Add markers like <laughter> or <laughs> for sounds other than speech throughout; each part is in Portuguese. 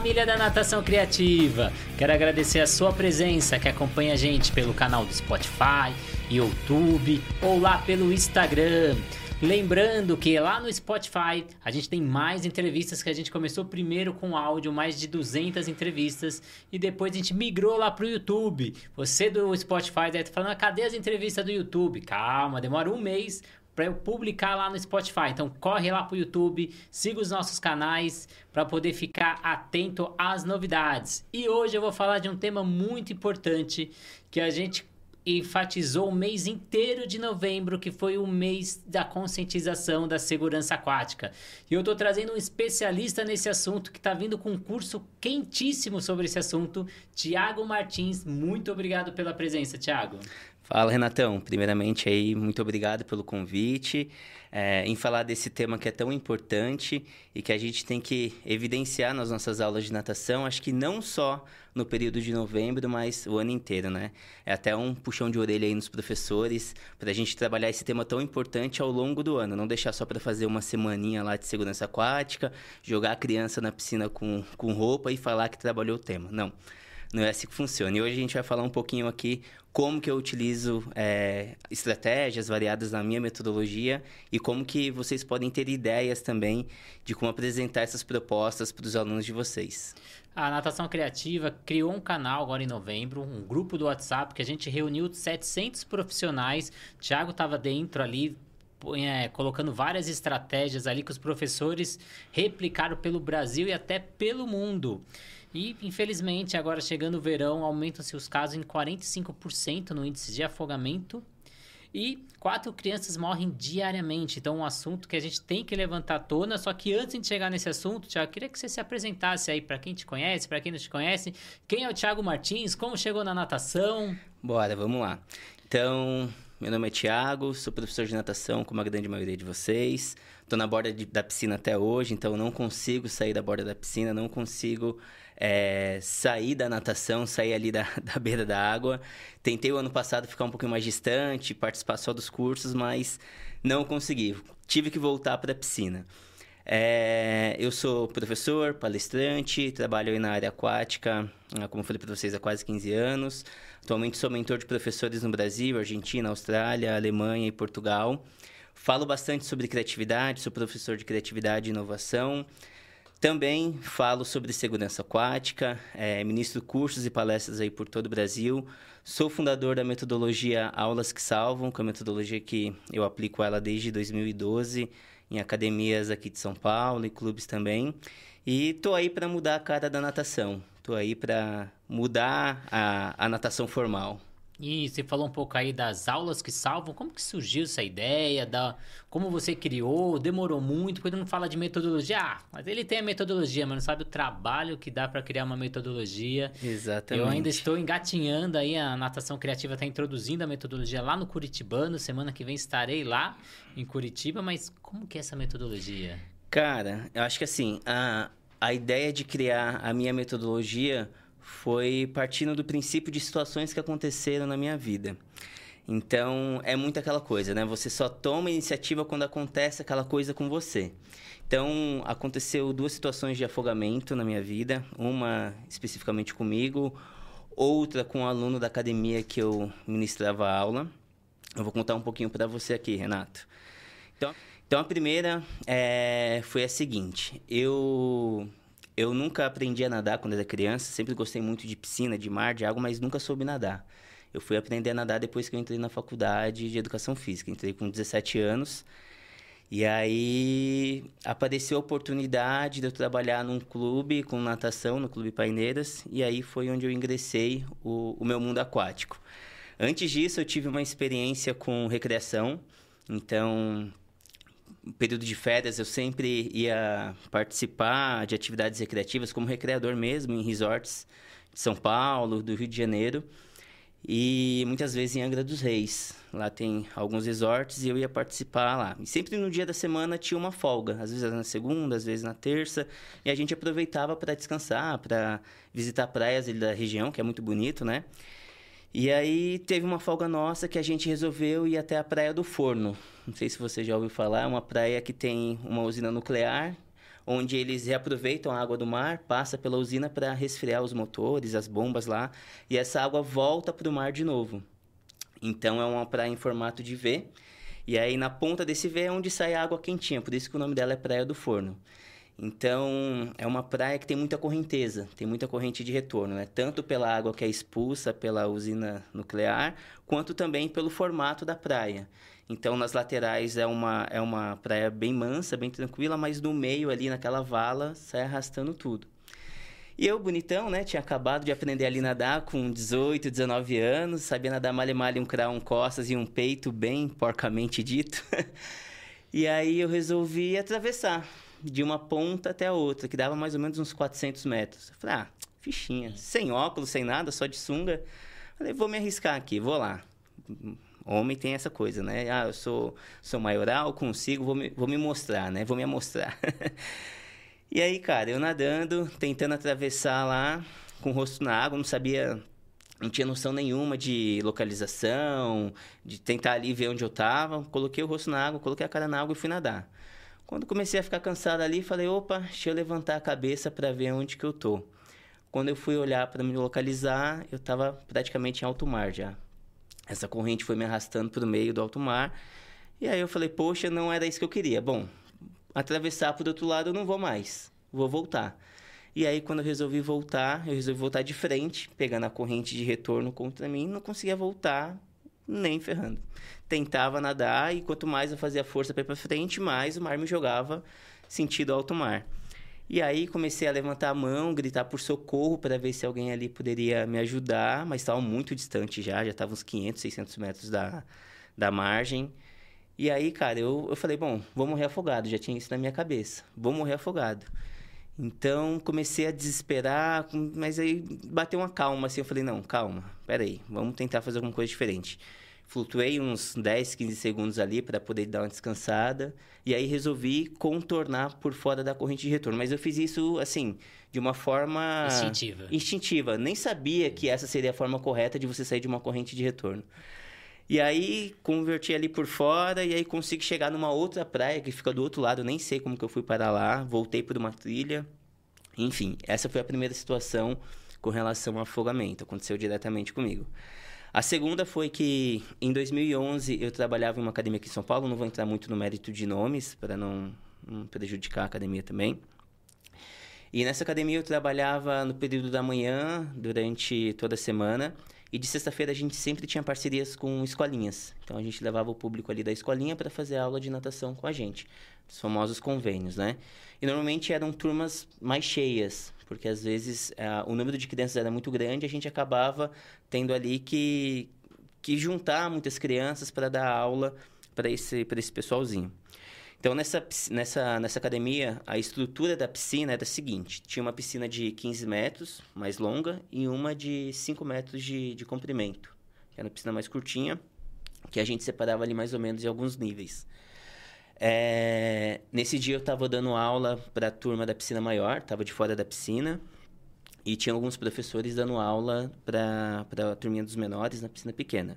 família da Natação Criativa! Quero agradecer a sua presença que acompanha a gente pelo canal do Spotify, YouTube ou lá pelo Instagram. Lembrando que lá no Spotify a gente tem mais entrevistas que a gente começou primeiro com áudio, mais de 200 entrevistas, e depois a gente migrou lá pro YouTube. Você do Spotify deve estar falando, ah, cadê as entrevistas do YouTube? Calma, demora um mês para eu publicar lá no Spotify. Então corre lá pro YouTube, siga os nossos canais para poder ficar atento às novidades. E hoje eu vou falar de um tema muito importante que a gente enfatizou o mês inteiro de novembro, que foi o mês da conscientização da segurança aquática. E eu estou trazendo um especialista nesse assunto que está vindo com um curso quentíssimo sobre esse assunto, Tiago Martins. Muito obrigado pela presença, Tiago. Fala, Renatão. Primeiramente, aí, muito obrigado pelo convite. É, em falar desse tema que é tão importante e que a gente tem que evidenciar nas nossas aulas de natação, acho que não só no período de novembro, mas o ano inteiro, né? É até um puxão de orelha aí nos professores para a gente trabalhar esse tema tão importante ao longo do ano, não deixar só para fazer uma semaninha lá de segurança aquática, jogar a criança na piscina com, com roupa e falar que trabalhou o tema. Não. Não é assim que funciona. E hoje a gente vai falar um pouquinho aqui como que eu utilizo é, estratégias variadas na minha metodologia e como que vocês podem ter ideias também de como apresentar essas propostas para os alunos de vocês. A Natação Criativa criou um canal agora em novembro, um grupo do WhatsApp que a gente reuniu 700 profissionais. O Thiago estava dentro ali, é, colocando várias estratégias ali que os professores replicaram pelo Brasil e até pelo mundo. E, infelizmente, agora chegando o verão, aumentam-se os casos em 45% no índice de afogamento. E quatro crianças morrem diariamente. Então, um assunto que a gente tem que levantar à tona. Só que antes de chegar nesse assunto, Tiago, queria que você se apresentasse aí para quem te conhece, para quem não te conhece. Quem é o Thiago Martins? Como chegou na natação? Bora, vamos lá. Então, meu nome é Thiago, sou professor de natação, como a grande maioria de vocês. Estou na borda de, da piscina até hoje, então não consigo sair da borda da piscina, não consigo é, sair da natação, sair ali da, <laughs> da beira da água. Tentei o ano passado ficar um pouquinho mais distante, participar só dos cursos, mas não consegui. Tive que voltar para a piscina. É, eu sou professor, palestrante, trabalho na área aquática, ah, como falei para vocês, há quase 15 anos. Atualmente sou mentor de professores no Brasil, Argentina, Austrália, Alemanha e Portugal. Falo bastante sobre criatividade, sou professor de criatividade e inovação. Também falo sobre segurança aquática, é, ministro cursos e palestras aí por todo o Brasil. Sou fundador da metodologia Aulas que Salvam, que é uma metodologia que eu aplico ela desde 2012 em academias aqui de São Paulo e clubes também. E tô aí para mudar a cara da natação. Tô aí para mudar a, a natação formal. E você falou um pouco aí das aulas que salvam. Como que surgiu essa ideia? Da, como você criou? Demorou muito? Porque não fala de metodologia. Ah, mas ele tem a metodologia, mas não sabe o trabalho que dá para criar uma metodologia. Exatamente. Eu ainda estou engatinhando aí. A natação criativa está introduzindo a metodologia lá no Curitibano. Semana que vem estarei lá em Curitiba. Mas como que é essa metodologia? Cara, eu acho que assim, a, a ideia de criar a minha metodologia foi partindo do princípio de situações que aconteceram na minha vida. Então, é muito aquela coisa, né? Você só toma iniciativa quando acontece aquela coisa com você. Então, aconteceu duas situações de afogamento na minha vida, uma especificamente comigo, outra com um aluno da academia que eu ministrava aula. Eu vou contar um pouquinho para você aqui, Renato. Então, então a primeira é, foi a seguinte: eu eu nunca aprendi a nadar quando era criança, sempre gostei muito de piscina, de mar, de água, mas nunca soube nadar. Eu fui aprender a nadar depois que eu entrei na faculdade de educação física. Entrei com 17 anos. E aí apareceu a oportunidade de eu trabalhar num clube com natação, no Clube Paineiras, e aí foi onde eu ingressei o, o meu mundo aquático. Antes disso, eu tive uma experiência com recreação, então período de férias, eu sempre ia participar de atividades recreativas como recreador mesmo, em resorts de São Paulo, do Rio de Janeiro. E muitas vezes em Angra dos Reis. Lá tem alguns resorts e eu ia participar lá. E sempre no dia da semana tinha uma folga. Às vezes na segunda, às vezes na terça. E a gente aproveitava para descansar, para visitar praias da região, que é muito bonito, né? E aí teve uma folga nossa que a gente resolveu ir até a Praia do Forno. Não sei se você já ouviu falar, é uma praia que tem uma usina nuclear, onde eles reaproveitam a água do mar, passa pela usina para resfriar os motores, as bombas lá, e essa água volta para o mar de novo. Então é uma praia em formato de V. E aí na ponta desse V é onde sai a água quentinha, por isso que o nome dela é Praia do Forno. Então, é uma praia que tem muita correnteza, tem muita corrente de retorno, né? Tanto pela água que é expulsa pela usina nuclear, quanto também pelo formato da praia. Então, nas laterais é uma, é uma praia bem mansa, bem tranquila, mas no meio ali, naquela vala, sai arrastando tudo. E eu, bonitão, né? Tinha acabado de aprender ali nadar com 18, 19 anos, sabia nadar malha-malha, um crau, um costas e um peito, bem porcamente dito. <laughs> e aí eu resolvi atravessar de uma ponta até a outra, que dava mais ou menos uns 400 metros. Eu falei, ah, fichinha, sem óculos, sem nada, só de sunga. Falei, vou me arriscar aqui, vou lá. Homem tem essa coisa, né? Ah, eu sou, sou maioral, consigo, vou me, vou me mostrar, né? Vou me amostrar. <laughs> e aí, cara, eu nadando, tentando atravessar lá, com o rosto na água, não sabia não tinha noção nenhuma de localização, de tentar ali ver onde eu estava. Coloquei o rosto na água, coloquei a cara na água e fui nadar. Quando comecei a ficar cansado ali, falei, opa, deixa eu levantar a cabeça para ver onde que eu tô. Quando eu fui olhar para me localizar, eu estava praticamente em alto mar já. Essa corrente foi me arrastando para o meio do alto mar. E aí eu falei, poxa, não era isso que eu queria. Bom, atravessar para o outro lado eu não vou mais, vou voltar. E aí, quando eu resolvi voltar, eu resolvi voltar de frente, pegando a corrente de retorno contra mim, não conseguia voltar nem ferrando. Tentava nadar e quanto mais eu fazia força para ir frente, mais o mar me jogava sentido alto mar. E aí comecei a levantar a mão, gritar por socorro para ver se alguém ali poderia me ajudar, mas estava muito distante já, já estava uns 500, 600 metros da, da margem. E aí, cara, eu, eu falei, bom, vou morrer afogado, já tinha isso na minha cabeça, vou morrer afogado. Então comecei a desesperar, mas aí bateu uma calma assim. Eu falei: não, calma, peraí, vamos tentar fazer alguma coisa diferente. Flutuei uns 10, 15 segundos ali para poder dar uma descansada. E aí resolvi contornar por fora da corrente de retorno. Mas eu fiz isso assim, de uma forma. Instintiva. Instintiva. Nem sabia que essa seria a forma correta de você sair de uma corrente de retorno. E aí converti ali por fora e aí consigo chegar numa outra praia que fica do outro lado, eu nem sei como que eu fui para lá, voltei por uma trilha. Enfim, essa foi a primeira situação com relação ao afogamento, aconteceu diretamente comigo. A segunda foi que em 2011 eu trabalhava em uma academia aqui em São Paulo, não vou entrar muito no mérito de nomes para não, não prejudicar a academia também. E nessa academia eu trabalhava no período da manhã, durante toda a semana, e de sexta-feira a gente sempre tinha parcerias com escolinhas. Então a gente levava o público ali da escolinha para fazer aula de natação com a gente. Os famosos convênios, né? E normalmente eram turmas mais cheias, porque às vezes uh, o número de crianças era muito grande a gente acabava tendo ali que, que juntar muitas crianças para dar aula para esse, esse pessoalzinho. Então, nessa, nessa, nessa academia, a estrutura da piscina era a seguinte: tinha uma piscina de 15 metros, mais longa, e uma de 5 metros de, de comprimento. Era uma piscina mais curtinha, que a gente separava ali mais ou menos em alguns níveis. É, nesse dia eu estava dando aula para a turma da piscina maior, estava de fora da piscina, e tinha alguns professores dando aula para a turminha dos menores na piscina pequena.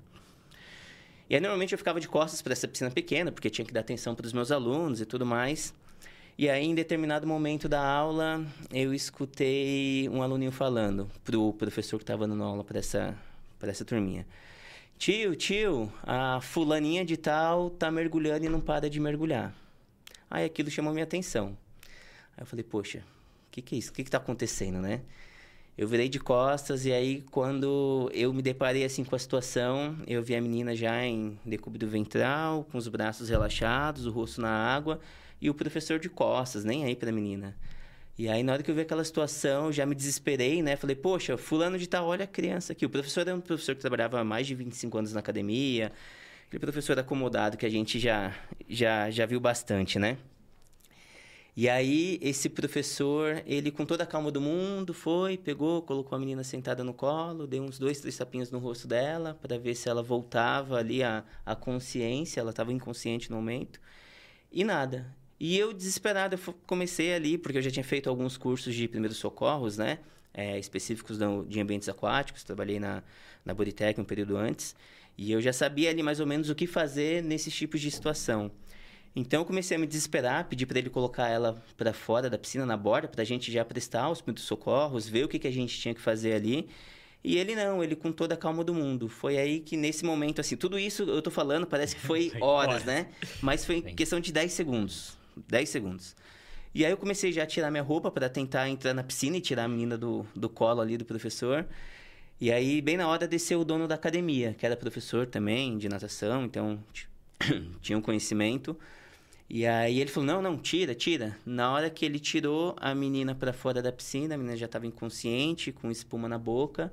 E aí, normalmente, eu ficava de costas para essa piscina pequena, porque tinha que dar atenção para os meus alunos e tudo mais. E aí, em determinado momento da aula, eu escutei um aluninho falando para o professor que estava dando aula para essa, essa turminha. Tio, tio, a fulaninha de tal tá mergulhando e não para de mergulhar. Aí aquilo chamou minha atenção. Aí eu falei, poxa, o que, que é isso? O que, que tá acontecendo, né? Eu virei de costas e aí quando eu me deparei assim com a situação, eu vi a menina já em decúbito ventral, com os braços relaxados, o rosto na água e o professor de costas, nem aí para a menina. E aí na hora que eu vi aquela situação, já me desesperei, né? Falei: "Poxa, fulano de tal, olha a criança aqui". O professor era um professor que trabalhava há mais de 25 anos na academia. Aquele professor acomodado que a gente já já já viu bastante, né? E aí, esse professor, ele com toda a calma do mundo, foi, pegou, colocou a menina sentada no colo, deu uns dois, três tapinhos no rosto dela, para ver se ela voltava ali a, a consciência, ela estava inconsciente no momento. E nada. E eu, desesperado, eu comecei ali, porque eu já tinha feito alguns cursos de primeiros socorros, né? É, específicos de ambientes aquáticos, trabalhei na, na Bodytech um período antes, e eu já sabia ali mais ou menos o que fazer nesses tipos de situação. Então eu comecei a me desesperar, pedi para ele colocar ela para fora da piscina, na borda, para a gente já prestar os primeiros socorros, ver o que, que a gente tinha que fazer ali. E ele não, ele com toda a calma do mundo. Foi aí que nesse momento, assim, tudo isso eu tô falando, parece que foi <laughs> horas, né? Mas foi em questão de 10 segundos. 10 segundos. E aí eu comecei já a tirar minha roupa para tentar entrar na piscina e tirar a menina do, do colo ali do professor. E aí, bem na hora, desceu o dono da academia, que era professor também de natação, então <coughs> tinha um conhecimento. E aí ele falou: não, não, tira, tira. Na hora que ele tirou a menina para fora da piscina, a menina já estava inconsciente, com espuma na boca.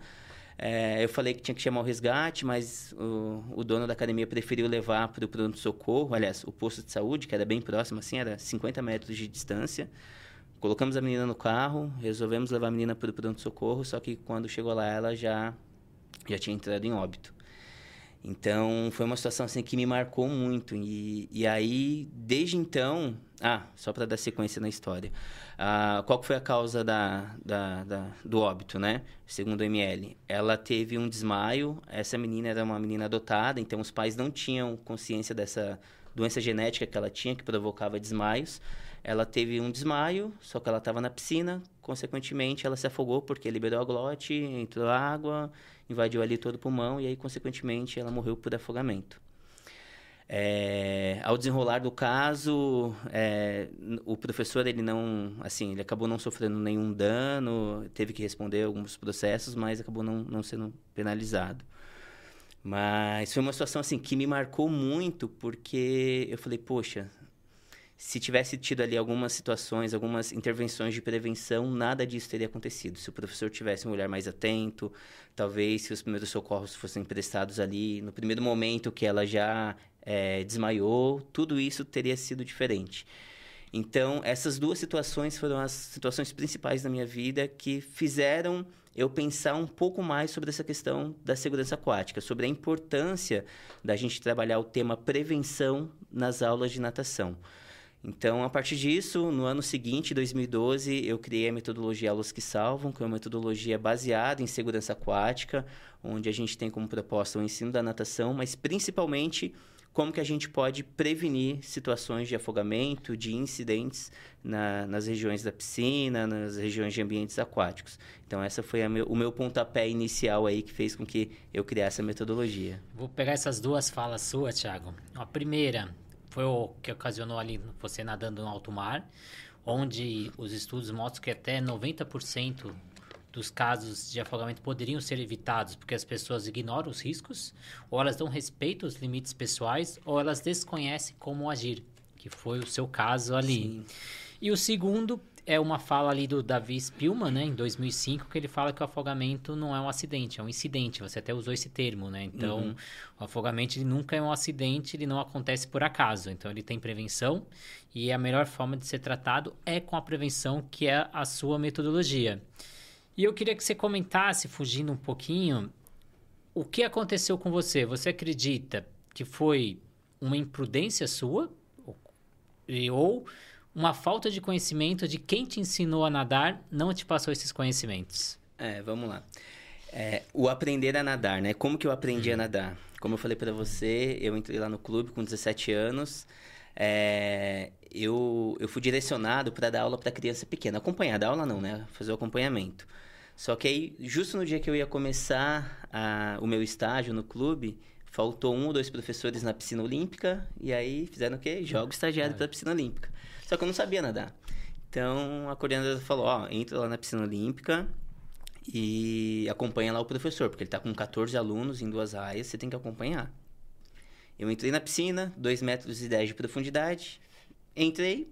É, eu falei que tinha que chamar o resgate, mas o, o dono da academia preferiu levar para o pronto-socorro, aliás, o posto de saúde, que era bem próximo, assim, era 50 metros de distância. Colocamos a menina no carro, resolvemos levar a menina para o pronto-socorro, só que quando chegou lá, ela já, já tinha entrado em óbito. Então, foi uma situação assim que me marcou muito. E, e aí, desde então... Ah, só para dar sequência na história. Ah, qual foi a causa da, da, da, do óbito, né? Segundo o ML. Ela teve um desmaio. Essa menina era uma menina adotada, então os pais não tinham consciência dessa doença genética que ela tinha, que provocava desmaios. Ela teve um desmaio, só que ela estava na piscina. Consequentemente, ela se afogou porque liberou a glote, entrou água invadiu ali todo o pulmão e aí, consequentemente, ela morreu por afogamento. É, ao desenrolar do caso, é, o professor ele não, assim, ele acabou não sofrendo nenhum dano, teve que responder alguns processos, mas acabou não, não sendo penalizado. Mas foi uma situação assim que me marcou muito porque eu falei, poxa, se tivesse tido ali algumas situações, algumas intervenções de prevenção, nada disso teria acontecido. Se o professor tivesse um olhar mais atento, talvez se os primeiros socorros fossem prestados ali no primeiro momento que ela já é, desmaiou, tudo isso teria sido diferente. Então, essas duas situações foram as situações principais da minha vida que fizeram eu pensar um pouco mais sobre essa questão da segurança aquática, sobre a importância da gente trabalhar o tema prevenção nas aulas de natação. Então, a partir disso, no ano seguinte, 2012, eu criei a metodologia Aulas que Salvam, que é uma metodologia baseada em segurança aquática, onde a gente tem como proposta o ensino da natação, mas principalmente como que a gente pode prevenir situações de afogamento, de incidentes na, nas regiões da piscina, nas regiões de ambientes aquáticos. Então, essa foi meu, o meu pontapé inicial aí que fez com que eu criasse a metodologia. Vou pegar essas duas falas suas, Thiago. A primeira, foi o que ocasionou ali você nadando no alto mar, onde os estudos mostram que até 90% dos casos de afogamento poderiam ser evitados porque as pessoas ignoram os riscos, ou elas dão respeito aos limites pessoais, ou elas desconhecem como agir, que foi o seu caso ali. Sim. E o segundo é uma fala ali do Davi Spielman, né, em 2005, que ele fala que o afogamento não é um acidente, é um incidente. Você até usou esse termo, né? Então, uhum. o afogamento ele nunca é um acidente, ele não acontece por acaso. Então, ele tem prevenção e a melhor forma de ser tratado é com a prevenção, que é a sua metodologia. E eu queria que você comentasse, fugindo um pouquinho, o que aconteceu com você? Você acredita que foi uma imprudência sua ou uma falta de conhecimento de quem te ensinou a nadar não te passou esses conhecimentos? É, vamos lá. É, o aprender a nadar, né? Como que eu aprendi a uhum. nadar? Como eu falei para você, eu entrei lá no clube com 17 anos. É, eu, eu fui direcionado para dar aula para criança pequena. Acompanhar, dar aula não, né? Fazer o acompanhamento. Só que aí, justo no dia que eu ia começar a, o meu estágio no clube, faltou um ou dois professores na piscina olímpica. E aí fizeram o quê? Jogo estagiário para a piscina olímpica. Só que eu não sabia nadar. Então a coordenadora falou: Ó, entra lá na piscina olímpica e acompanha lá o professor, porque ele tá com 14 alunos em duas áreas, você tem que acompanhar. Eu entrei na piscina, 2 metros e 10 de profundidade, entrei,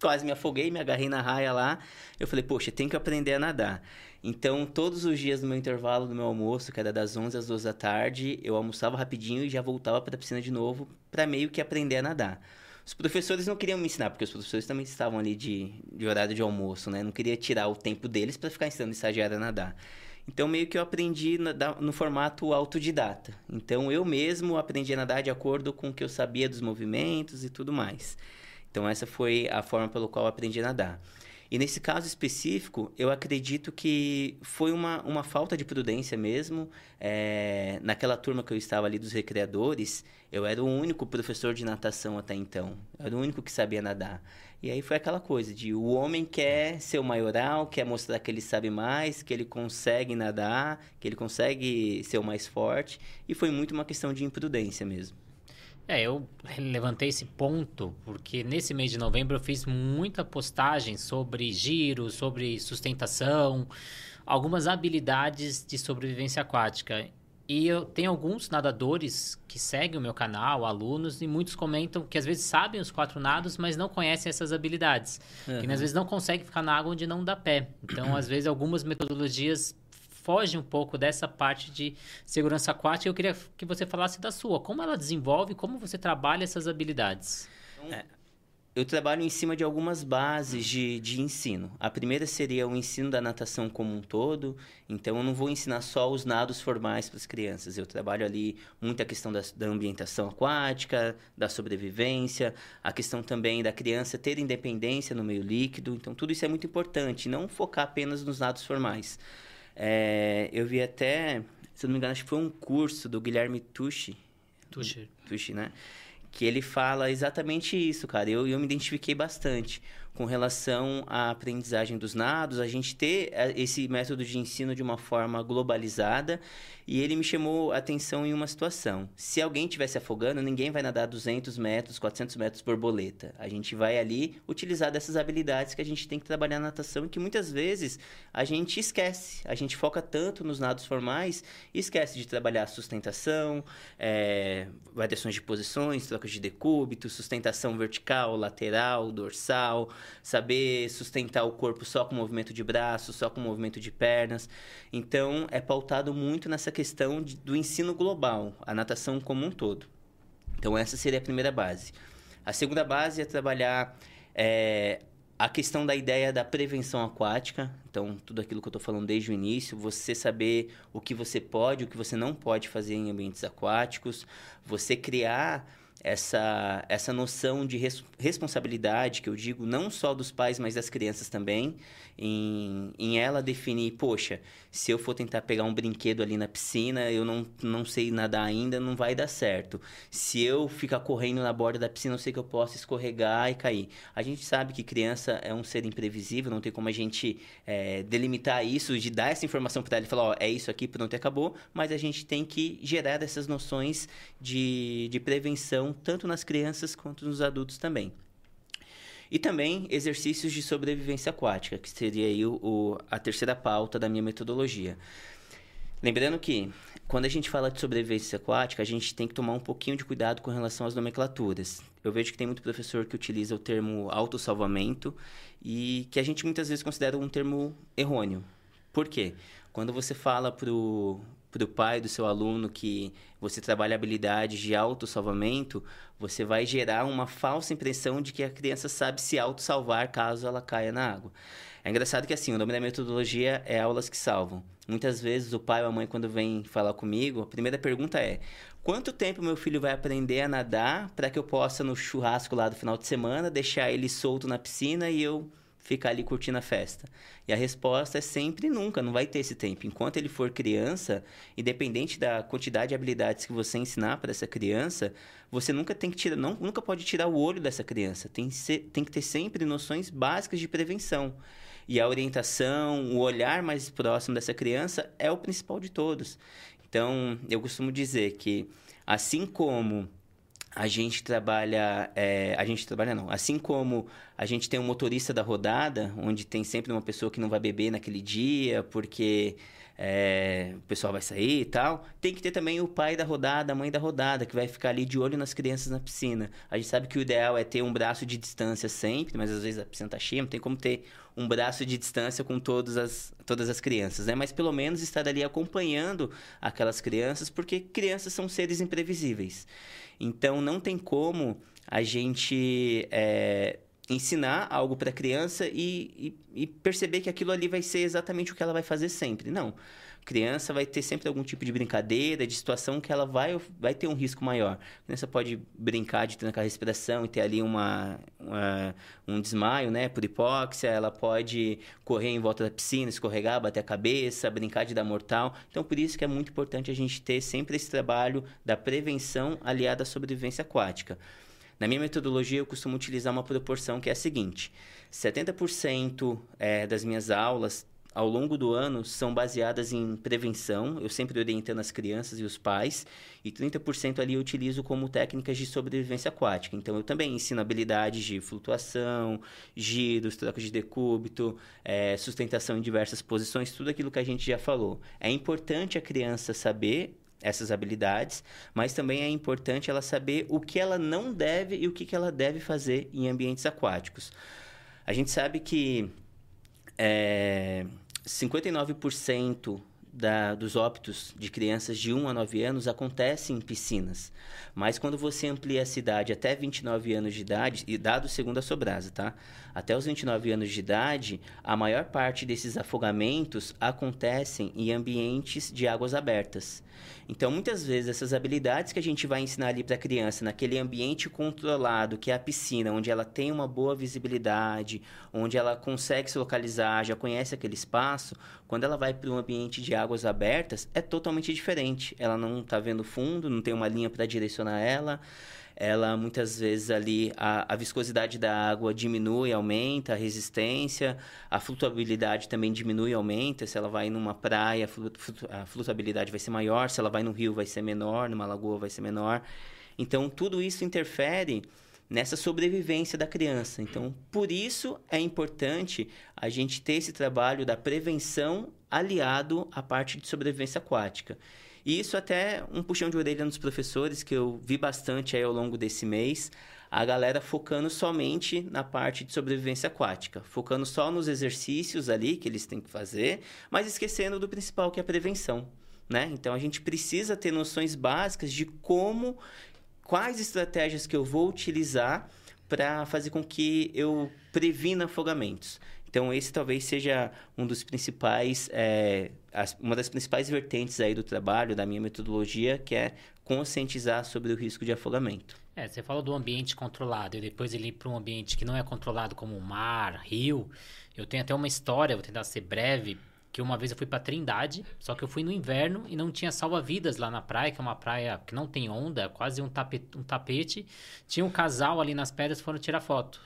quase me afoguei, me agarrei na raia lá. Eu falei, poxa, tem que aprender a nadar. Então, todos os dias no meu intervalo do meu almoço, que era das 11 às 2 da tarde, eu almoçava rapidinho e já voltava para a piscina de novo para meio que aprender a nadar. Os professores não queriam me ensinar, porque os professores também estavam ali de, de horário de almoço, né? Não queria tirar o tempo deles para ficar ensinando estagiário a nadar. Então, meio que eu aprendi no, formato autodidata. Então, eu mesmo aprendi a nadar de acordo com o que eu sabia dos movimentos e tudo mais. Então, essa foi a forma pelo qual eu aprendi a nadar. E nesse caso específico, eu acredito que foi uma, uma falta de prudência mesmo. É, naquela turma que eu estava ali dos recreadores, eu era o único professor de natação até então. Eu era o único que sabia nadar. E aí foi aquela coisa de o homem quer ser o maioral, quer mostrar que ele sabe mais, que ele consegue nadar, que ele consegue ser o mais forte. E foi muito uma questão de imprudência mesmo. É, eu levantei esse ponto porque nesse mês de novembro eu fiz muita postagem sobre giro, sobre sustentação, algumas habilidades de sobrevivência aquática. E eu tenho alguns nadadores que seguem o meu canal, alunos, e muitos comentam que às vezes sabem os quatro nados, mas não conhecem essas habilidades. Uhum. Que às vezes não conseguem ficar na água onde não dá pé. Então, às vezes, algumas metodologias foge um pouco dessa parte de segurança aquática. Eu queria que você falasse da sua. Como ela desenvolve, como você trabalha essas habilidades? É, eu trabalho em cima de algumas bases de, de ensino. A primeira seria o ensino da natação como um todo. Então, eu não vou ensinar só os nados formais para as crianças. Eu trabalho ali muita questão da, da ambientação aquática, da sobrevivência, a questão também da criança ter independência no meio líquido. Então, tudo isso é muito importante. Não focar apenas nos nados formais. É, eu vi até, se não me engano, acho que foi um curso do Guilherme Tucci. Tucci. Tucci, né? Que ele fala exatamente isso, cara. Eu, eu me identifiquei bastante com relação à aprendizagem dos nados, a gente ter é, esse método de ensino de uma forma globalizada. E ele me chamou a atenção em uma situação. Se alguém estivesse afogando, ninguém vai nadar 200 metros, 400 metros borboleta. A gente vai ali utilizar dessas habilidades que a gente tem que trabalhar na natação e que muitas vezes a gente esquece. A gente foca tanto nos nados formais e esquece de trabalhar sustentação, é, variações de posições, trocas de decúbito, sustentação vertical, lateral, dorsal, saber sustentar o corpo só com movimento de braços, só com movimento de pernas. Então, é pautado muito nessa questão de, do ensino global, a natação como um todo. Então, essa seria a primeira base. A segunda base é trabalhar é, a questão da ideia da prevenção aquática. Então, tudo aquilo que eu estou falando desde o início, você saber o que você pode, o que você não pode fazer em ambientes aquáticos, você criar essa, essa noção de res, responsabilidade, que eu digo não só dos pais, mas das crianças também, em, em ela definir, poxa, se eu for tentar pegar um brinquedo ali na piscina, eu não, não sei nadar ainda, não vai dar certo. Se eu ficar correndo na borda da piscina, eu sei que eu posso escorregar e cair. A gente sabe que criança é um ser imprevisível, não tem como a gente é, delimitar isso, de dar essa informação para ela e falar, ó, é isso aqui, pronto, acabou, mas a gente tem que gerar essas noções de, de prevenção tanto nas crianças quanto nos adultos também. E também exercícios de sobrevivência aquática, que seria aí o, o, a terceira pauta da minha metodologia. Lembrando que, quando a gente fala de sobrevivência aquática, a gente tem que tomar um pouquinho de cuidado com relação às nomenclaturas. Eu vejo que tem muito professor que utiliza o termo autossalvamento e que a gente muitas vezes considera um termo errôneo. Por quê? Quando você fala para o para o pai do seu aluno que você trabalha habilidades de autossalvamento, você vai gerar uma falsa impressão de que a criança sabe se autossalvar caso ela caia na água. É engraçado que assim, o nome da metodologia é aulas que salvam. Muitas vezes o pai ou a mãe quando vem falar comigo, a primeira pergunta é: quanto tempo meu filho vai aprender a nadar para que eu possa no churrasco lá do final de semana deixar ele solto na piscina e eu ficar ali curtindo a festa? E a resposta é sempre nunca, não vai ter esse tempo. Enquanto ele for criança, independente da quantidade de habilidades que você ensinar para essa criança, você nunca tem que tirar, não, nunca pode tirar o olho dessa criança. Tem, ser, tem que ter sempre noções básicas de prevenção. E a orientação, o olhar mais próximo dessa criança é o principal de todos. Então, eu costumo dizer que assim como a gente trabalha, é, a gente trabalha não, assim como a gente tem um motorista da rodada, onde tem sempre uma pessoa que não vai beber naquele dia, porque é, o pessoal vai sair e tal, tem que ter também o pai da rodada, a mãe da rodada, que vai ficar ali de olho nas crianças na piscina. A gente sabe que o ideal é ter um braço de distância sempre, mas às vezes a piscina tá cheia, não tem como ter um braço de distância com todas as, todas as crianças, né? Mas pelo menos estar ali acompanhando aquelas crianças, porque crianças são seres imprevisíveis. Então, não tem como a gente é, ensinar algo para a criança e, e, e, perceber que aquilo ali vai ser exatamente o que ela vai fazer sempre. Não. criança vai ter sempre algum tipo de brincadeira, de situação que ela vai, vai ter um risco maior. A criança pode brincar de trancar a respiração e ter ali uma, uma, um desmaio, né, por hipóxia, ela pode correr em volta da piscina, escorregar, bater a cabeça, brincar de dar mortal. Então, por isso que é muito importante a gente ter sempre esse trabalho da prevenção aliada à sobrevivência aquática. Na minha metodologia, eu costumo utilizar uma proporção que é a seguinte: 70% é, das minhas aulas ao longo do ano são baseadas em prevenção, eu sempre orientando as crianças e os pais, e 30% ali eu utilizo como técnicas de sobrevivência aquática. Então, eu também ensino habilidades de flutuação, giros, troca de decúbito, é, sustentação em diversas posições, tudo aquilo que a gente já falou. É importante a criança saber essas habilidades, mas também é importante ela saber o que ela não deve e o que ela deve fazer em ambientes aquáticos. A gente sabe que é, 59% da, dos óbitos de crianças de 1 a 9 anos acontecem em piscinas. Mas quando você amplia a cidade até 29 anos de idade, e dado segundo a Sobrasa, tá? Até os 29 anos de idade, a maior parte desses afogamentos acontecem em ambientes de águas abertas. Então, muitas vezes, essas habilidades que a gente vai ensinar ali para a criança, naquele ambiente controlado, que é a piscina, onde ela tem uma boa visibilidade, onde ela consegue se localizar, já conhece aquele espaço, quando ela vai para um ambiente de águas abertas, é totalmente diferente. Ela não está vendo fundo, não tem uma linha para direcionar ela ela muitas vezes ali a, a, viscosidade da água diminui, aumenta, a resistência, a flutuabilidade também diminui aumenta. Se ela vai numa praia, a flutuabilidade vai ser maior, se ela vai no rio vai ser menor, numa lagoa vai ser menor. Então tudo isso interfere nessa sobrevivência da criança. Então, por isso é importante a gente ter esse trabalho da prevenção aliado à parte de sobrevivência aquática. E isso até um puxão de orelha nos professores, que eu vi bastante aí ao longo desse mês, a galera focando somente na parte de sobrevivência aquática, focando só nos exercícios ali que eles têm que fazer, mas esquecendo do principal que é a prevenção. Né? Então a gente precisa ter noções básicas de como, quais estratégias que eu vou utilizar para fazer com que eu previna afogamentos. Então, esse talvez seja um dos principais, é, uma das principais vertentes aí do trabalho, da minha metodologia, que é conscientizar sobre o risco de afogamento. É, você falou do ambiente controlado e depois ele ir para um ambiente que não é controlado como mar, rio. Eu tenho até uma história, vou tentar ser breve, que uma vez eu fui para Trindade, só que eu fui no inverno e não tinha salva-vidas lá na praia, que é uma praia que não tem onda, quase um tapete, um tapete. Tinha um casal ali nas pedras foram tirar foto.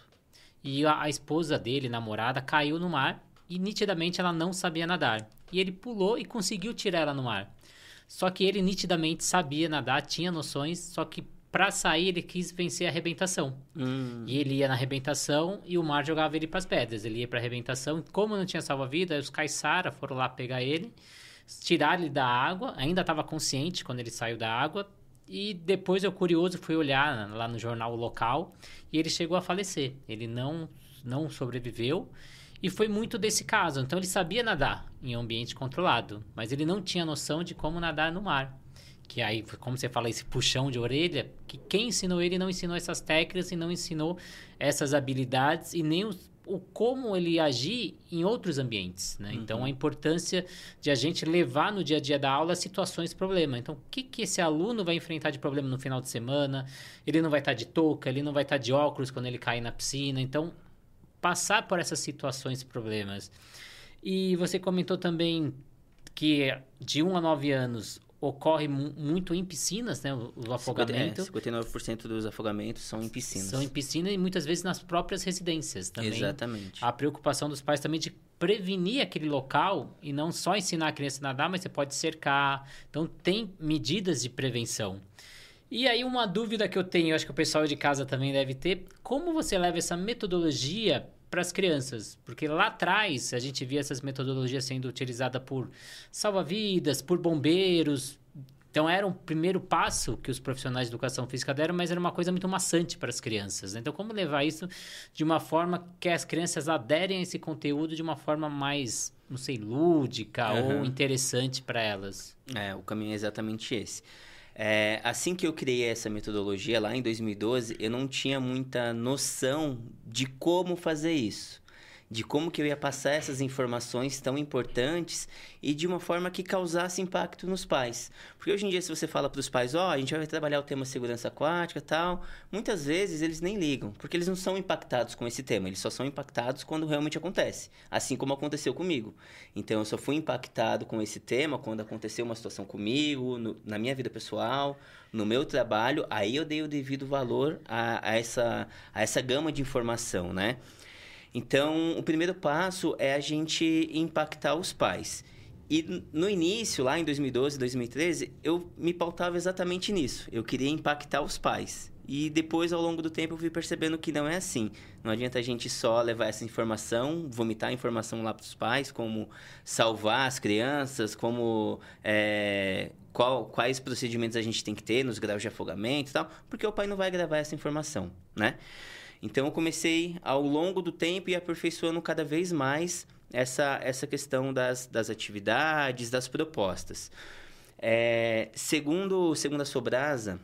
E a, a esposa dele, namorada, caiu no mar e nitidamente ela não sabia nadar. E ele pulou e conseguiu tirar ela no mar. Só que ele nitidamente sabia nadar, tinha noções, só que para sair ele quis vencer a arrebentação. Hum. E ele ia na arrebentação e o mar jogava ele para as pedras. Ele ia para a arrebentação, como não tinha salva-vida, os caiçara foram lá pegar ele, tirar ele da água, ainda estava consciente quando ele saiu da água, e depois eu, curioso, fui olhar lá no jornal local e ele chegou a falecer. Ele não, não sobreviveu e foi muito desse caso. Então ele sabia nadar em ambiente controlado, mas ele não tinha noção de como nadar no mar. Que aí, como você fala, esse puxão de orelha, que quem ensinou ele não ensinou essas técnicas e não ensinou essas habilidades e nem os o como ele agir em outros ambientes, né? Uhum. Então, a importância de a gente levar no dia a dia da aula situações problema. Então, o que, que esse aluno vai enfrentar de problema no final de semana? Ele não vai estar de touca, ele não vai estar de óculos quando ele cair na piscina. Então, passar por essas situações problemas. E você comentou também que de 1 a 9 anos ocorre muito em piscinas, né? O, afogamento. 50, é, 59% dos afogamentos são em piscinas. São em piscina e muitas vezes nas próprias residências também. Exatamente. A preocupação dos pais também de prevenir aquele local e não só ensinar a criança a nadar, mas você pode cercar. Então, tem medidas de prevenção. E aí, uma dúvida que eu tenho, acho que o pessoal de casa também deve ter: como você leva essa metodologia para as crianças, porque lá atrás a gente via essas metodologias sendo utilizadas por salva-vidas, por bombeiros. Então era um primeiro passo que os profissionais de educação física deram, mas era uma coisa muito maçante para as crianças. Né? Então como levar isso de uma forma que as crianças aderem a esse conteúdo de uma forma mais, não sei, lúdica uhum. ou interessante para elas? É, o caminho é exatamente esse. É, assim que eu criei essa metodologia lá em 2012, eu não tinha muita noção de como fazer isso. De como que eu ia passar essas informações tão importantes e de uma forma que causasse impacto nos pais. Porque hoje em dia, se você fala para os pais, ó, oh, a gente vai trabalhar o tema segurança aquática tal, muitas vezes eles nem ligam, porque eles não são impactados com esse tema, eles só são impactados quando realmente acontece, assim como aconteceu comigo. Então, eu só fui impactado com esse tema quando aconteceu uma situação comigo, no, na minha vida pessoal, no meu trabalho, aí eu dei o devido valor a, a, essa, a essa gama de informação, né? Então, o primeiro passo é a gente impactar os pais. E no início, lá em 2012, 2013, eu me pautava exatamente nisso. Eu queria impactar os pais. E depois, ao longo do tempo, eu fui percebendo que não é assim. Não adianta a gente só levar essa informação, vomitar a informação lá para os pais, como salvar as crianças, como é, qual, quais procedimentos a gente tem que ter nos graus de afogamento e tal, porque o pai não vai gravar essa informação, né? Então eu comecei ao longo do tempo e aperfeiçoando cada vez mais essa, essa questão das, das atividades, das propostas. É, segundo, segundo a Sobrasa,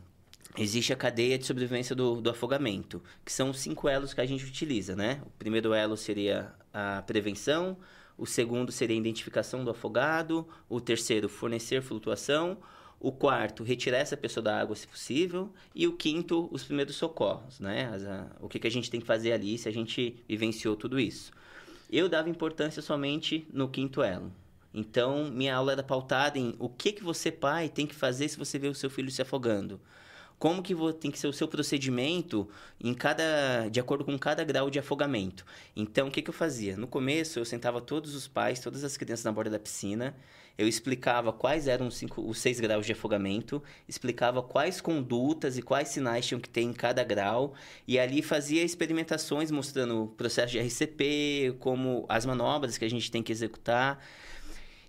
existe a cadeia de sobrevivência do, do afogamento, que são os cinco elos que a gente utiliza, né? O primeiro elo seria a prevenção, o segundo seria a identificação do afogado, o terceiro, fornecer flutuação, o quarto, retirar essa pessoa da água se possível. E o quinto, os primeiros socorros, né? As, a, o que, que a gente tem que fazer ali se a gente vivenciou tudo isso. Eu dava importância somente no quinto elo. Então, minha aula era pautada em o que, que você, pai, tem que fazer se você vê o seu filho se afogando como que tem que ser o seu procedimento em cada de acordo com cada grau de afogamento. Então, o que, que eu fazia? No começo, eu sentava todos os pais, todas as crianças na borda da piscina eu explicava quais eram os, cinco, os seis graus de afogamento, explicava quais condutas e quais sinais tinham que ter em cada grau, e ali fazia experimentações mostrando o processo de RCP, como as manobras que a gente tem que executar.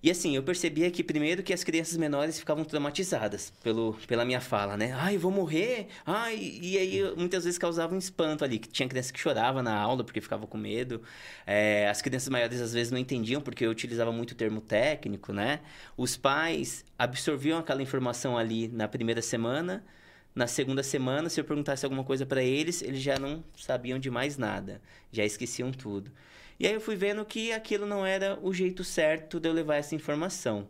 E assim, eu percebia que primeiro que as crianças menores ficavam traumatizadas pelo, pela minha fala, né? Ai, vou morrer. Ai, e aí muitas vezes causava um espanto ali, que tinha criança que chorava na aula porque ficava com medo. É, as crianças maiores às vezes não entendiam porque eu utilizava muito termo técnico, né? Os pais absorviam aquela informação ali na primeira semana, na segunda semana, se eu perguntasse alguma coisa para eles, eles já não sabiam de mais nada, já esqueciam tudo. E aí eu fui vendo que aquilo não era o jeito certo de eu levar essa informação.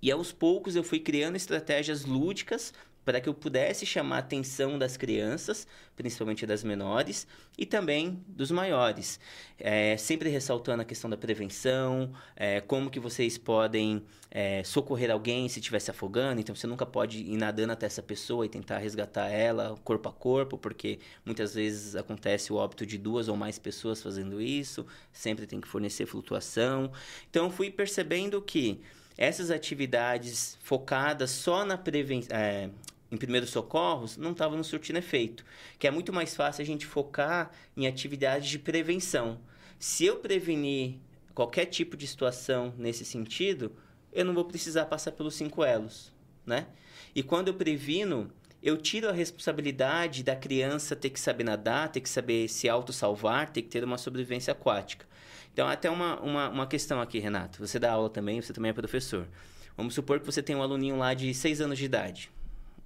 E aos poucos eu fui criando estratégias lúdicas para que eu pudesse chamar a atenção das crianças, principalmente das menores, e também dos maiores. É, sempre ressaltando a questão da prevenção, é, como que vocês podem é, socorrer alguém se estiver se afogando. Então, você nunca pode ir nadando até essa pessoa e tentar resgatar ela corpo a corpo, porque muitas vezes acontece o óbito de duas ou mais pessoas fazendo isso. Sempre tem que fornecer flutuação. Então, fui percebendo que essas atividades focadas só na prevenção, é, em primeiros socorros não estavam no surtindo efeito. Que é muito mais fácil a gente focar em atividades de prevenção. Se eu prevenir qualquer tipo de situação nesse sentido, eu não vou precisar passar pelos cinco elos, né? E quando eu previno, eu tiro a responsabilidade da criança ter que saber nadar, ter que saber se auto-salvar, ter que ter uma sobrevivência aquática. Então, até uma, uma, uma questão aqui, Renato. Você dá aula também, você também é professor. Vamos supor que você tem um aluninho lá de 6 anos de idade.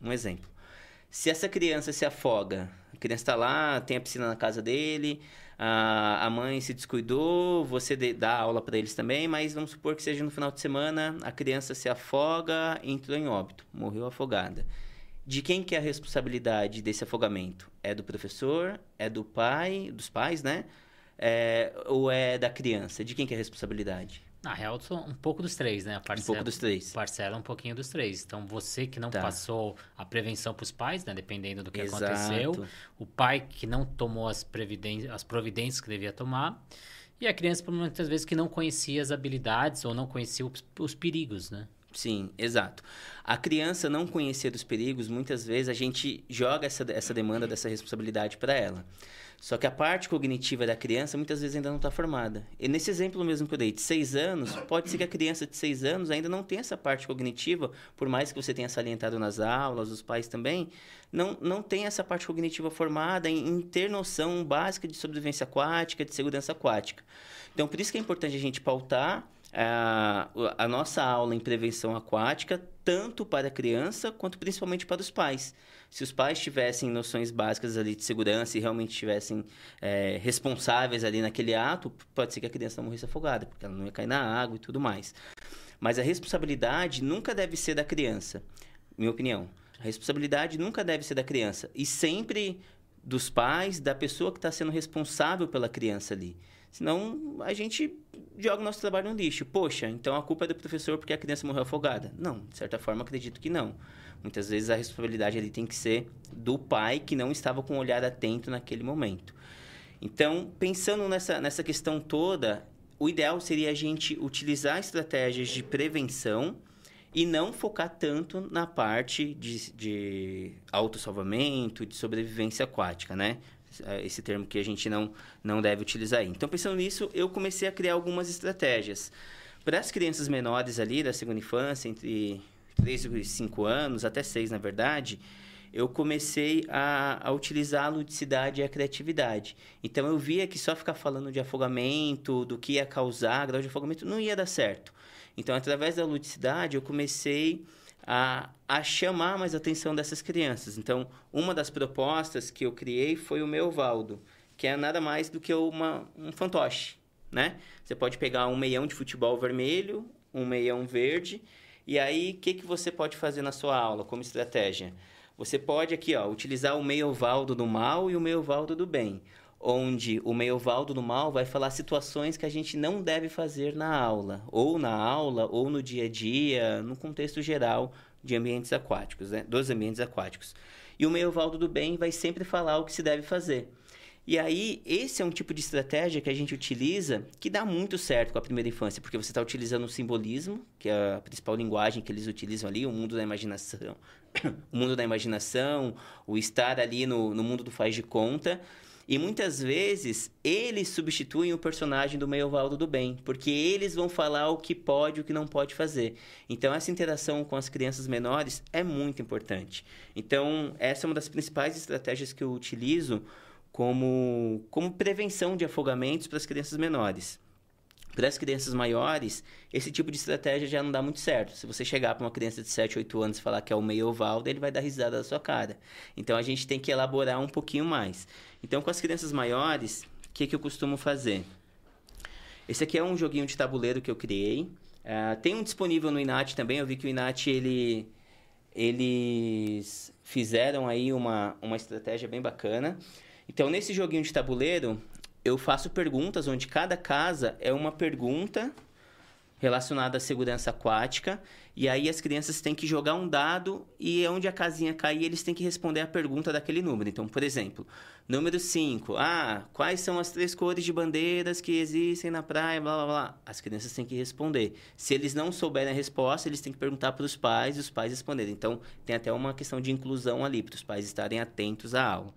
Um exemplo. Se essa criança se afoga, a criança está lá, tem a piscina na casa dele, a, a mãe se descuidou, você dá aula para eles também, mas vamos supor que seja no final de semana, a criança se afoga, entrou em óbito, morreu afogada. De quem que é a responsabilidade desse afogamento? É do professor? É do pai? Dos pais, né? É, ou é da criança? De quem que é a responsabilidade? Na real, um pouco dos três, né? Parcela, um pouco dos três. Parcela um pouquinho dos três. Então, você que não tá. passou a prevenção para os pais, né? Dependendo do que Exato. aconteceu. O pai que não tomou as, as providências que devia tomar. E a criança, muitas vezes, que não conhecia as habilidades ou não conhecia os, os perigos, né? Sim, exato. A criança não conhecer dos perigos, muitas vezes a gente joga essa, essa demanda dessa responsabilidade para ela. Só que a parte cognitiva da criança muitas vezes ainda não está formada. E nesse exemplo mesmo que eu dei, de seis anos, pode ser que a criança de seis anos ainda não tenha essa parte cognitiva, por mais que você tenha salientado nas aulas, os pais também, não, não tem essa parte cognitiva formada em, em ter noção básica de sobrevivência aquática, de segurança aquática. Então, por isso que é importante a gente pautar a, a nossa aula em prevenção aquática tanto para a criança quanto principalmente para os pais. Se os pais tivessem noções básicas ali de segurança e realmente estivessem é, responsáveis ali naquele ato, pode ser que a criança não morresse afogada, porque ela não ia cair na água e tudo mais. Mas a responsabilidade nunca deve ser da criança, minha opinião. A responsabilidade nunca deve ser da criança e sempre dos pais, da pessoa que está sendo responsável pela criança ali. Senão a gente joga o nosso trabalho no lixo. Poxa, então a culpa é do professor porque a criança morreu afogada. Não, de certa forma acredito que não. Muitas vezes a responsabilidade ali tem que ser do pai que não estava com o olhar atento naquele momento. Então, pensando nessa, nessa questão toda, o ideal seria a gente utilizar estratégias de prevenção e não focar tanto na parte de, de autossalvamento, de sobrevivência aquática, né? É, esse termo que a gente não, não deve utilizar aí. Então, pensando nisso, eu comecei a criar algumas estratégias. Para as crianças menores ali, da segunda infância, entre 3 e 5 anos, até 6 na verdade, eu comecei a, a, utilizar a ludicidade e a criatividade. Então eu via que só ficar falando de afogamento, do que ia causar grau de afogamento, não ia dar certo. Então, através da ludicidade, eu comecei a, a chamar mais atenção dessas crianças. Então, uma das propostas que eu criei foi o meu Valdo, que é nada mais do que uma, um fantoche, né? Você pode pegar um meião de futebol vermelho, um meião verde, e aí, o que, que você pode fazer na sua aula como estratégia? Você pode aqui, ó, utilizar o meio valdo do mal e o meio valdo do bem onde o meiovaldo do mal vai falar situações que a gente não deve fazer na aula, ou na aula, ou no dia a dia, no contexto geral de ambientes aquáticos, né? dos ambientes aquáticos. E o meiovaldo do bem vai sempre falar o que se deve fazer. E aí, esse é um tipo de estratégia que a gente utiliza que dá muito certo com a primeira infância, porque você está utilizando o simbolismo, que é a principal linguagem que eles utilizam ali, o mundo da imaginação, <coughs> o mundo da imaginação, o estar ali no, no mundo do faz de conta, e muitas vezes eles substituem o personagem do Meiovaldo do Bem, porque eles vão falar o que pode e o que não pode fazer. Então essa interação com as crianças menores é muito importante. Então essa é uma das principais estratégias que eu utilizo como, como prevenção de afogamentos para as crianças menores. Para as crianças maiores, esse tipo de estratégia já não dá muito certo. Se você chegar para uma criança de 7, 8 anos e falar que é o meio ovaldo, ele vai dar risada da sua cara. Então a gente tem que elaborar um pouquinho mais. Então, com as crianças maiores, o que, que eu costumo fazer? Esse aqui é um joguinho de tabuleiro que eu criei. Uh, tem um disponível no Inat também. Eu vi que o Inat, ele, eles fizeram aí uma, uma estratégia bem bacana. Então, nesse joguinho de tabuleiro, eu faço perguntas onde cada casa é uma pergunta relacionada à segurança aquática. E aí as crianças têm que jogar um dado e onde a casinha cair, eles têm que responder a pergunta daquele número. Então, por exemplo, número 5. Ah, quais são as três cores de bandeiras que existem na praia? Blá, blá, blá. As crianças têm que responder. Se eles não souberem a resposta, eles têm que perguntar para os pais e os pais responderem. Então, tem até uma questão de inclusão ali, para os pais estarem atentos à aula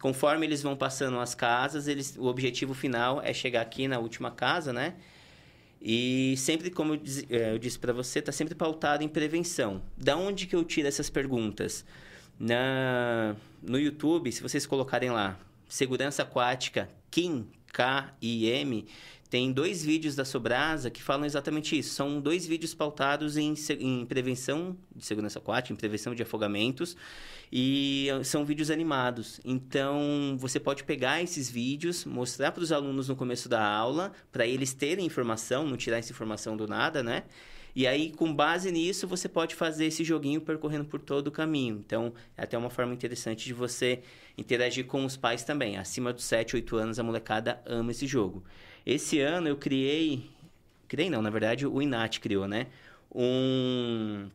conforme eles vão passando as casas, eles, o objetivo final é chegar aqui na última casa, né? E sempre, como eu, é, disse para você, está sempre pautado em prevenção. Da onde que eu tiro essas perguntas? Na, no YouTube, se vocês colocarem lá, segurança aquática, KIM, K-I-M, tem dois vídeos da Sobrasa que falam exatamente isso. São dois vídeos pautados em, em prevenção de segurança aquática, em prevenção de afogamentos, e são vídeos animados. Então, você pode pegar esses vídeos, mostrar para os alunos no começo da aula, para eles terem informação, não tirar essa informação do nada, né? E aí, com base nisso, você pode fazer esse joguinho percorrendo por todo o caminho. Então, é até uma forma interessante de você interagir com os pais também. Acima dos 7, 8 anos, a molecada ama esse jogo. Esse ano eu criei. Criei não, na verdade o Inat criou, né? Um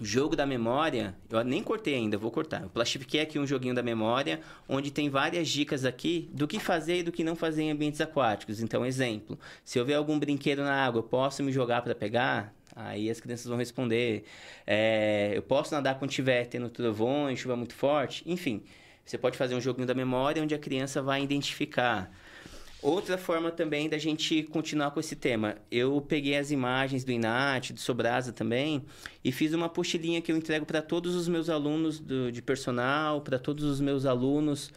jogo da memória. Eu nem cortei ainda, vou cortar. Eu plastifiquei aqui um joguinho da memória, onde tem várias dicas aqui do que fazer e do que não fazer em ambientes aquáticos. Então, exemplo: se eu ver algum brinquedo na água, eu posso me jogar para pegar? Aí as crianças vão responder. É, eu posso nadar quando tiver tendo trovões, chuva muito forte? Enfim, você pode fazer um joguinho da memória onde a criança vai identificar. Outra forma também da gente continuar com esse tema, eu peguei as imagens do Inat, do Sobrasa também, e fiz uma postilinha que eu entrego para todos os meus alunos do, de personal, para todos os meus alunos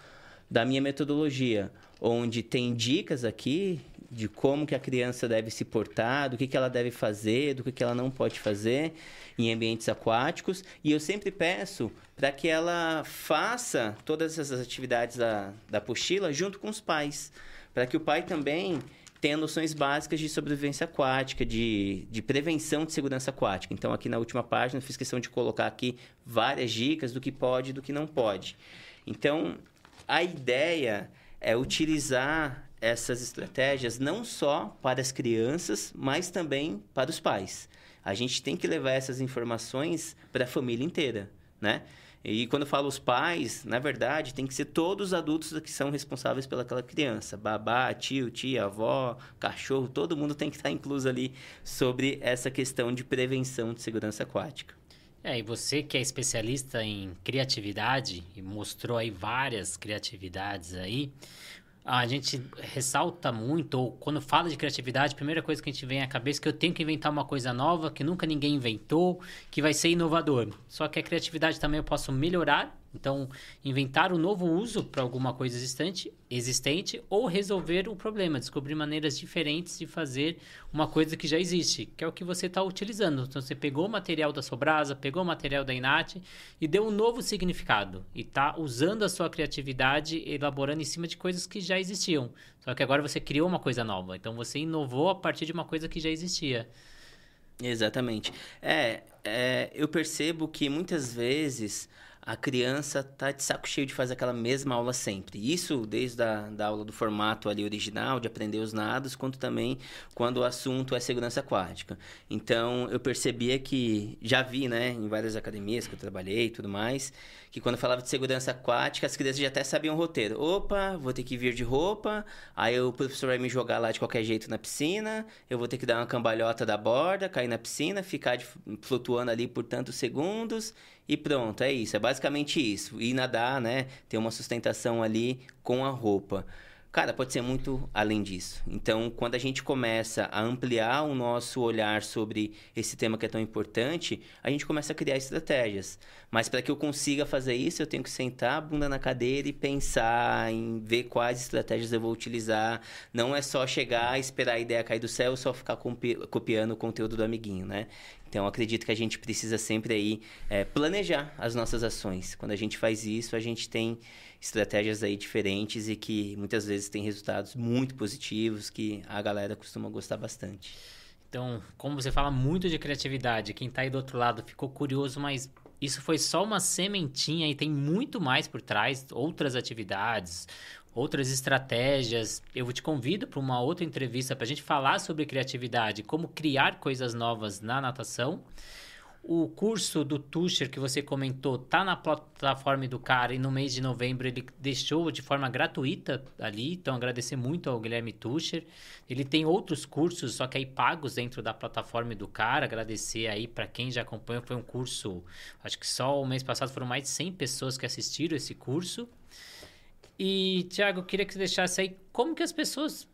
da minha metodologia, onde tem dicas aqui de como que a criança deve se portar, do que, que ela deve fazer, do que, que ela não pode fazer em ambientes aquáticos. E eu sempre peço para que ela faça todas essas atividades da, da junto com os pais, para que o pai também tenha noções básicas de sobrevivência aquática, de, de prevenção de segurança aquática. Então, aqui na última página, fiz questão de colocar aqui várias dicas do que pode e do que não pode. Então, a ideia é utilizar essas estratégias não só para as crianças, mas também para os pais. A gente tem que levar essas informações para a família inteira, né? E quando eu falo os pais, na verdade, tem que ser todos os adultos que são responsáveis pelaquela criança. Babá, tio, tia, avó, cachorro, todo mundo tem que estar incluso ali sobre essa questão de prevenção de segurança aquática. É, e você que é especialista em criatividade e mostrou aí várias criatividades aí, a gente ressalta muito, ou quando fala de criatividade, a primeira coisa que a gente vem à cabeça é que eu tenho que inventar uma coisa nova que nunca ninguém inventou, que vai ser inovador. Só que a criatividade também eu posso melhorar então, inventar um novo uso para alguma coisa existente, existente ou resolver o problema, descobrir maneiras diferentes de fazer uma coisa que já existe, que é o que você está utilizando. Então, você pegou o material da Sobrasa, pegou o material da Inat e deu um novo significado. E está usando a sua criatividade, elaborando em cima de coisas que já existiam. Só que agora você criou uma coisa nova. Então, você inovou a partir de uma coisa que já existia. Exatamente. É, é eu percebo que muitas vezes a criança tá de saco cheio de fazer aquela mesma aula sempre. Isso desde a da aula do formato ali original, de aprender os nados, quanto também quando o assunto é segurança aquática. Então, eu percebia que, já vi, né, em várias academias que eu trabalhei e tudo mais, que quando falava de segurança aquática, as crianças já até sabiam o roteiro. Opa, vou ter que vir de roupa, aí o professor vai me jogar lá de qualquer jeito na piscina, eu vou ter que dar uma cambalhota da borda, cair na piscina, ficar de, flutuando ali por tantos segundos e pronto, é isso. É basicamente isso. E nadar, né? Ter uma sustentação ali com a roupa. Cara, pode ser muito além disso. Então, quando a gente começa a ampliar o nosso olhar sobre esse tema que é tão importante, a gente começa a criar estratégias. Mas para que eu consiga fazer isso, eu tenho que sentar a bunda na cadeira e pensar em ver quais estratégias eu vou utilizar. Não é só chegar, esperar a ideia cair do céu só ficar copiando o conteúdo do amiguinho, né? Então, acredito que a gente precisa sempre aí é, planejar as nossas ações. Quando a gente faz isso, a gente tem estratégias aí diferentes e que muitas vezes tem resultados muito positivos que a galera costuma gostar bastante. Então, como você fala muito de criatividade, quem está aí do outro lado ficou curioso, mas isso foi só uma sementinha e tem muito mais por trás, outras atividades, outras estratégias. Eu te convido para uma outra entrevista para a gente falar sobre criatividade, como criar coisas novas na natação. O curso do Tusher que você comentou tá na plataforma do cara e no mês de novembro ele deixou de forma gratuita ali. Então agradecer muito ao Guilherme Tusher. Ele tem outros cursos, só que aí pagos dentro da plataforma do cara. Agradecer aí para quem já acompanhou. Foi um curso, acho que só o mês passado foram mais de 100 pessoas que assistiram esse curso. E Tiago, queria que você deixasse aí como que as pessoas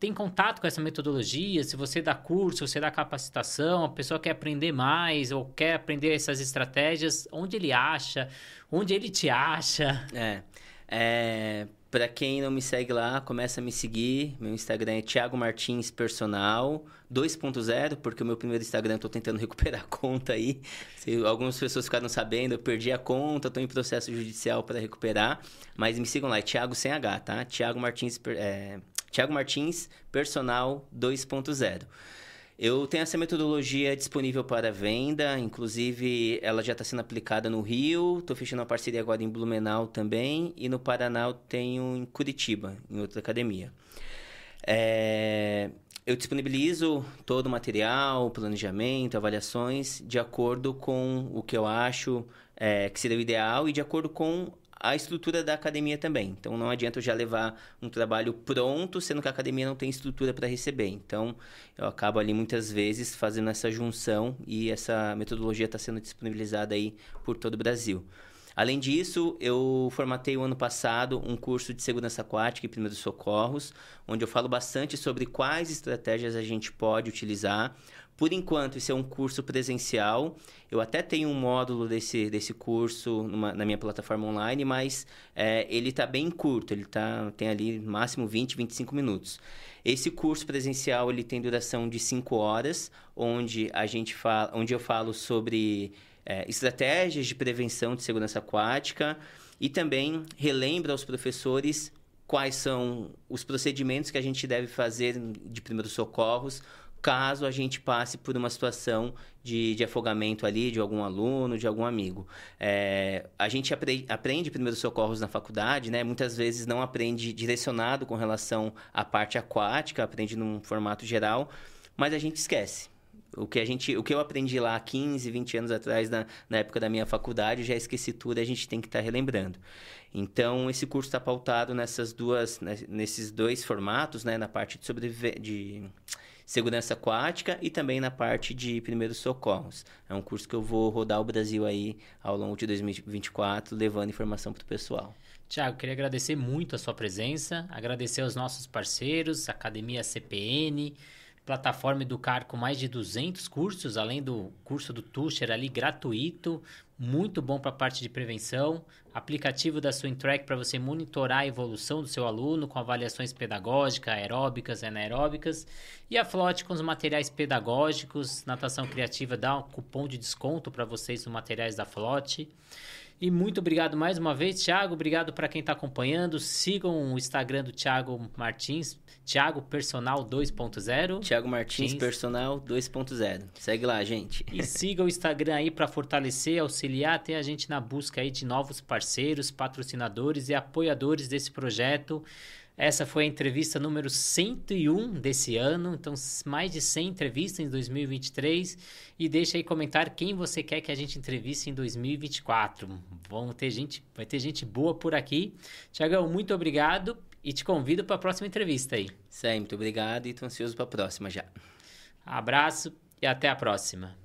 tem contato com essa metodologia, se você dá curso, se você dá capacitação, a pessoa quer aprender mais ou quer aprender essas estratégias, onde ele acha, onde ele te acha. É. é para quem não me segue lá, começa a me seguir. Meu Instagram é Thiago Martins Personal 2.0, porque o meu primeiro Instagram eu tô tentando <laughs> recuperar a conta aí. Se algumas pessoas ficaram sabendo, eu perdi a conta, estou em processo judicial para recuperar. Mas me sigam lá, é Thiago sem H, tá? Thiago Martins é, Tiago Martins, Personal 2.0. Eu tenho essa metodologia disponível para venda, inclusive ela já está sendo aplicada no Rio, estou fechando uma parceria agora em Blumenau também, e no Paraná eu tenho em Curitiba, em outra academia. É... Eu disponibilizo todo o material, planejamento, avaliações, de acordo com o que eu acho é, que seria o ideal e de acordo com a estrutura da academia também. Então não adianta eu já levar um trabalho pronto, sendo que a academia não tem estrutura para receber. Então eu acabo ali muitas vezes fazendo essa junção e essa metodologia está sendo disponibilizada aí por todo o Brasil. Além disso, eu formatei o ano passado um curso de segurança aquática e primeiros socorros, onde eu falo bastante sobre quais estratégias a gente pode utilizar por enquanto, esse é um curso presencial. Eu até tenho um módulo desse, desse curso numa, na minha plataforma online, mas é, ele está bem curto. Ele tá, tem ali máximo 20, 25 minutos. Esse curso presencial ele tem duração de 5 horas, onde, a gente fala, onde eu falo sobre é, estratégias de prevenção de segurança aquática e também relembra aos professores quais são os procedimentos que a gente deve fazer de primeiros socorros caso a gente passe por uma situação de, de afogamento ali de algum aluno, de algum amigo. É, a gente apre, aprende primeiros socorros na faculdade, né? Muitas vezes não aprende direcionado com relação à parte aquática, aprende num formato geral, mas a gente esquece. O que, a gente, o que eu aprendi lá 15, 20 anos atrás, na, na época da minha faculdade, já esqueci tudo e a gente tem que estar tá relembrando. Então, esse curso está pautado nessas duas, nesses dois formatos, né? Na parte de, sobreviver, de segurança aquática e também na parte de primeiros socorros. É um curso que eu vou rodar o Brasil aí ao longo de 2024, levando informação para o pessoal. Tiago, queria agradecer muito a sua presença, agradecer aos nossos parceiros, Academia CPN, plataforma Educar com mais de 200 cursos, além do curso do Tusher ali gratuito, muito bom para a parte de prevenção. Aplicativo da Swintrack para você monitorar a evolução do seu aluno com avaliações pedagógicas, aeróbicas, anaeróbicas. E a Flote com os materiais pedagógicos. Natação Criativa dá um cupom de desconto para vocês nos materiais da Flote. E muito obrigado mais uma vez, Thiago. Obrigado para quem está acompanhando. Sigam o Instagram do Thiago Martins, Thiago Personal 2.0. Thiago Martins Personal 2.0. Segue lá, gente. E siga o Instagram aí para fortalecer, auxiliar até a gente na busca aí de novos parceiros, patrocinadores e apoiadores desse projeto. Essa foi a entrevista número 101 desse ano, então mais de 100 entrevistas em 2023. E deixa aí comentar quem você quer que a gente entreviste em 2024. Vão ter gente, vai ter gente boa por aqui. Tiagão, muito obrigado e te convido para a próxima entrevista aí. Sempre, muito obrigado e estou ansioso para a próxima já. Abraço e até a próxima.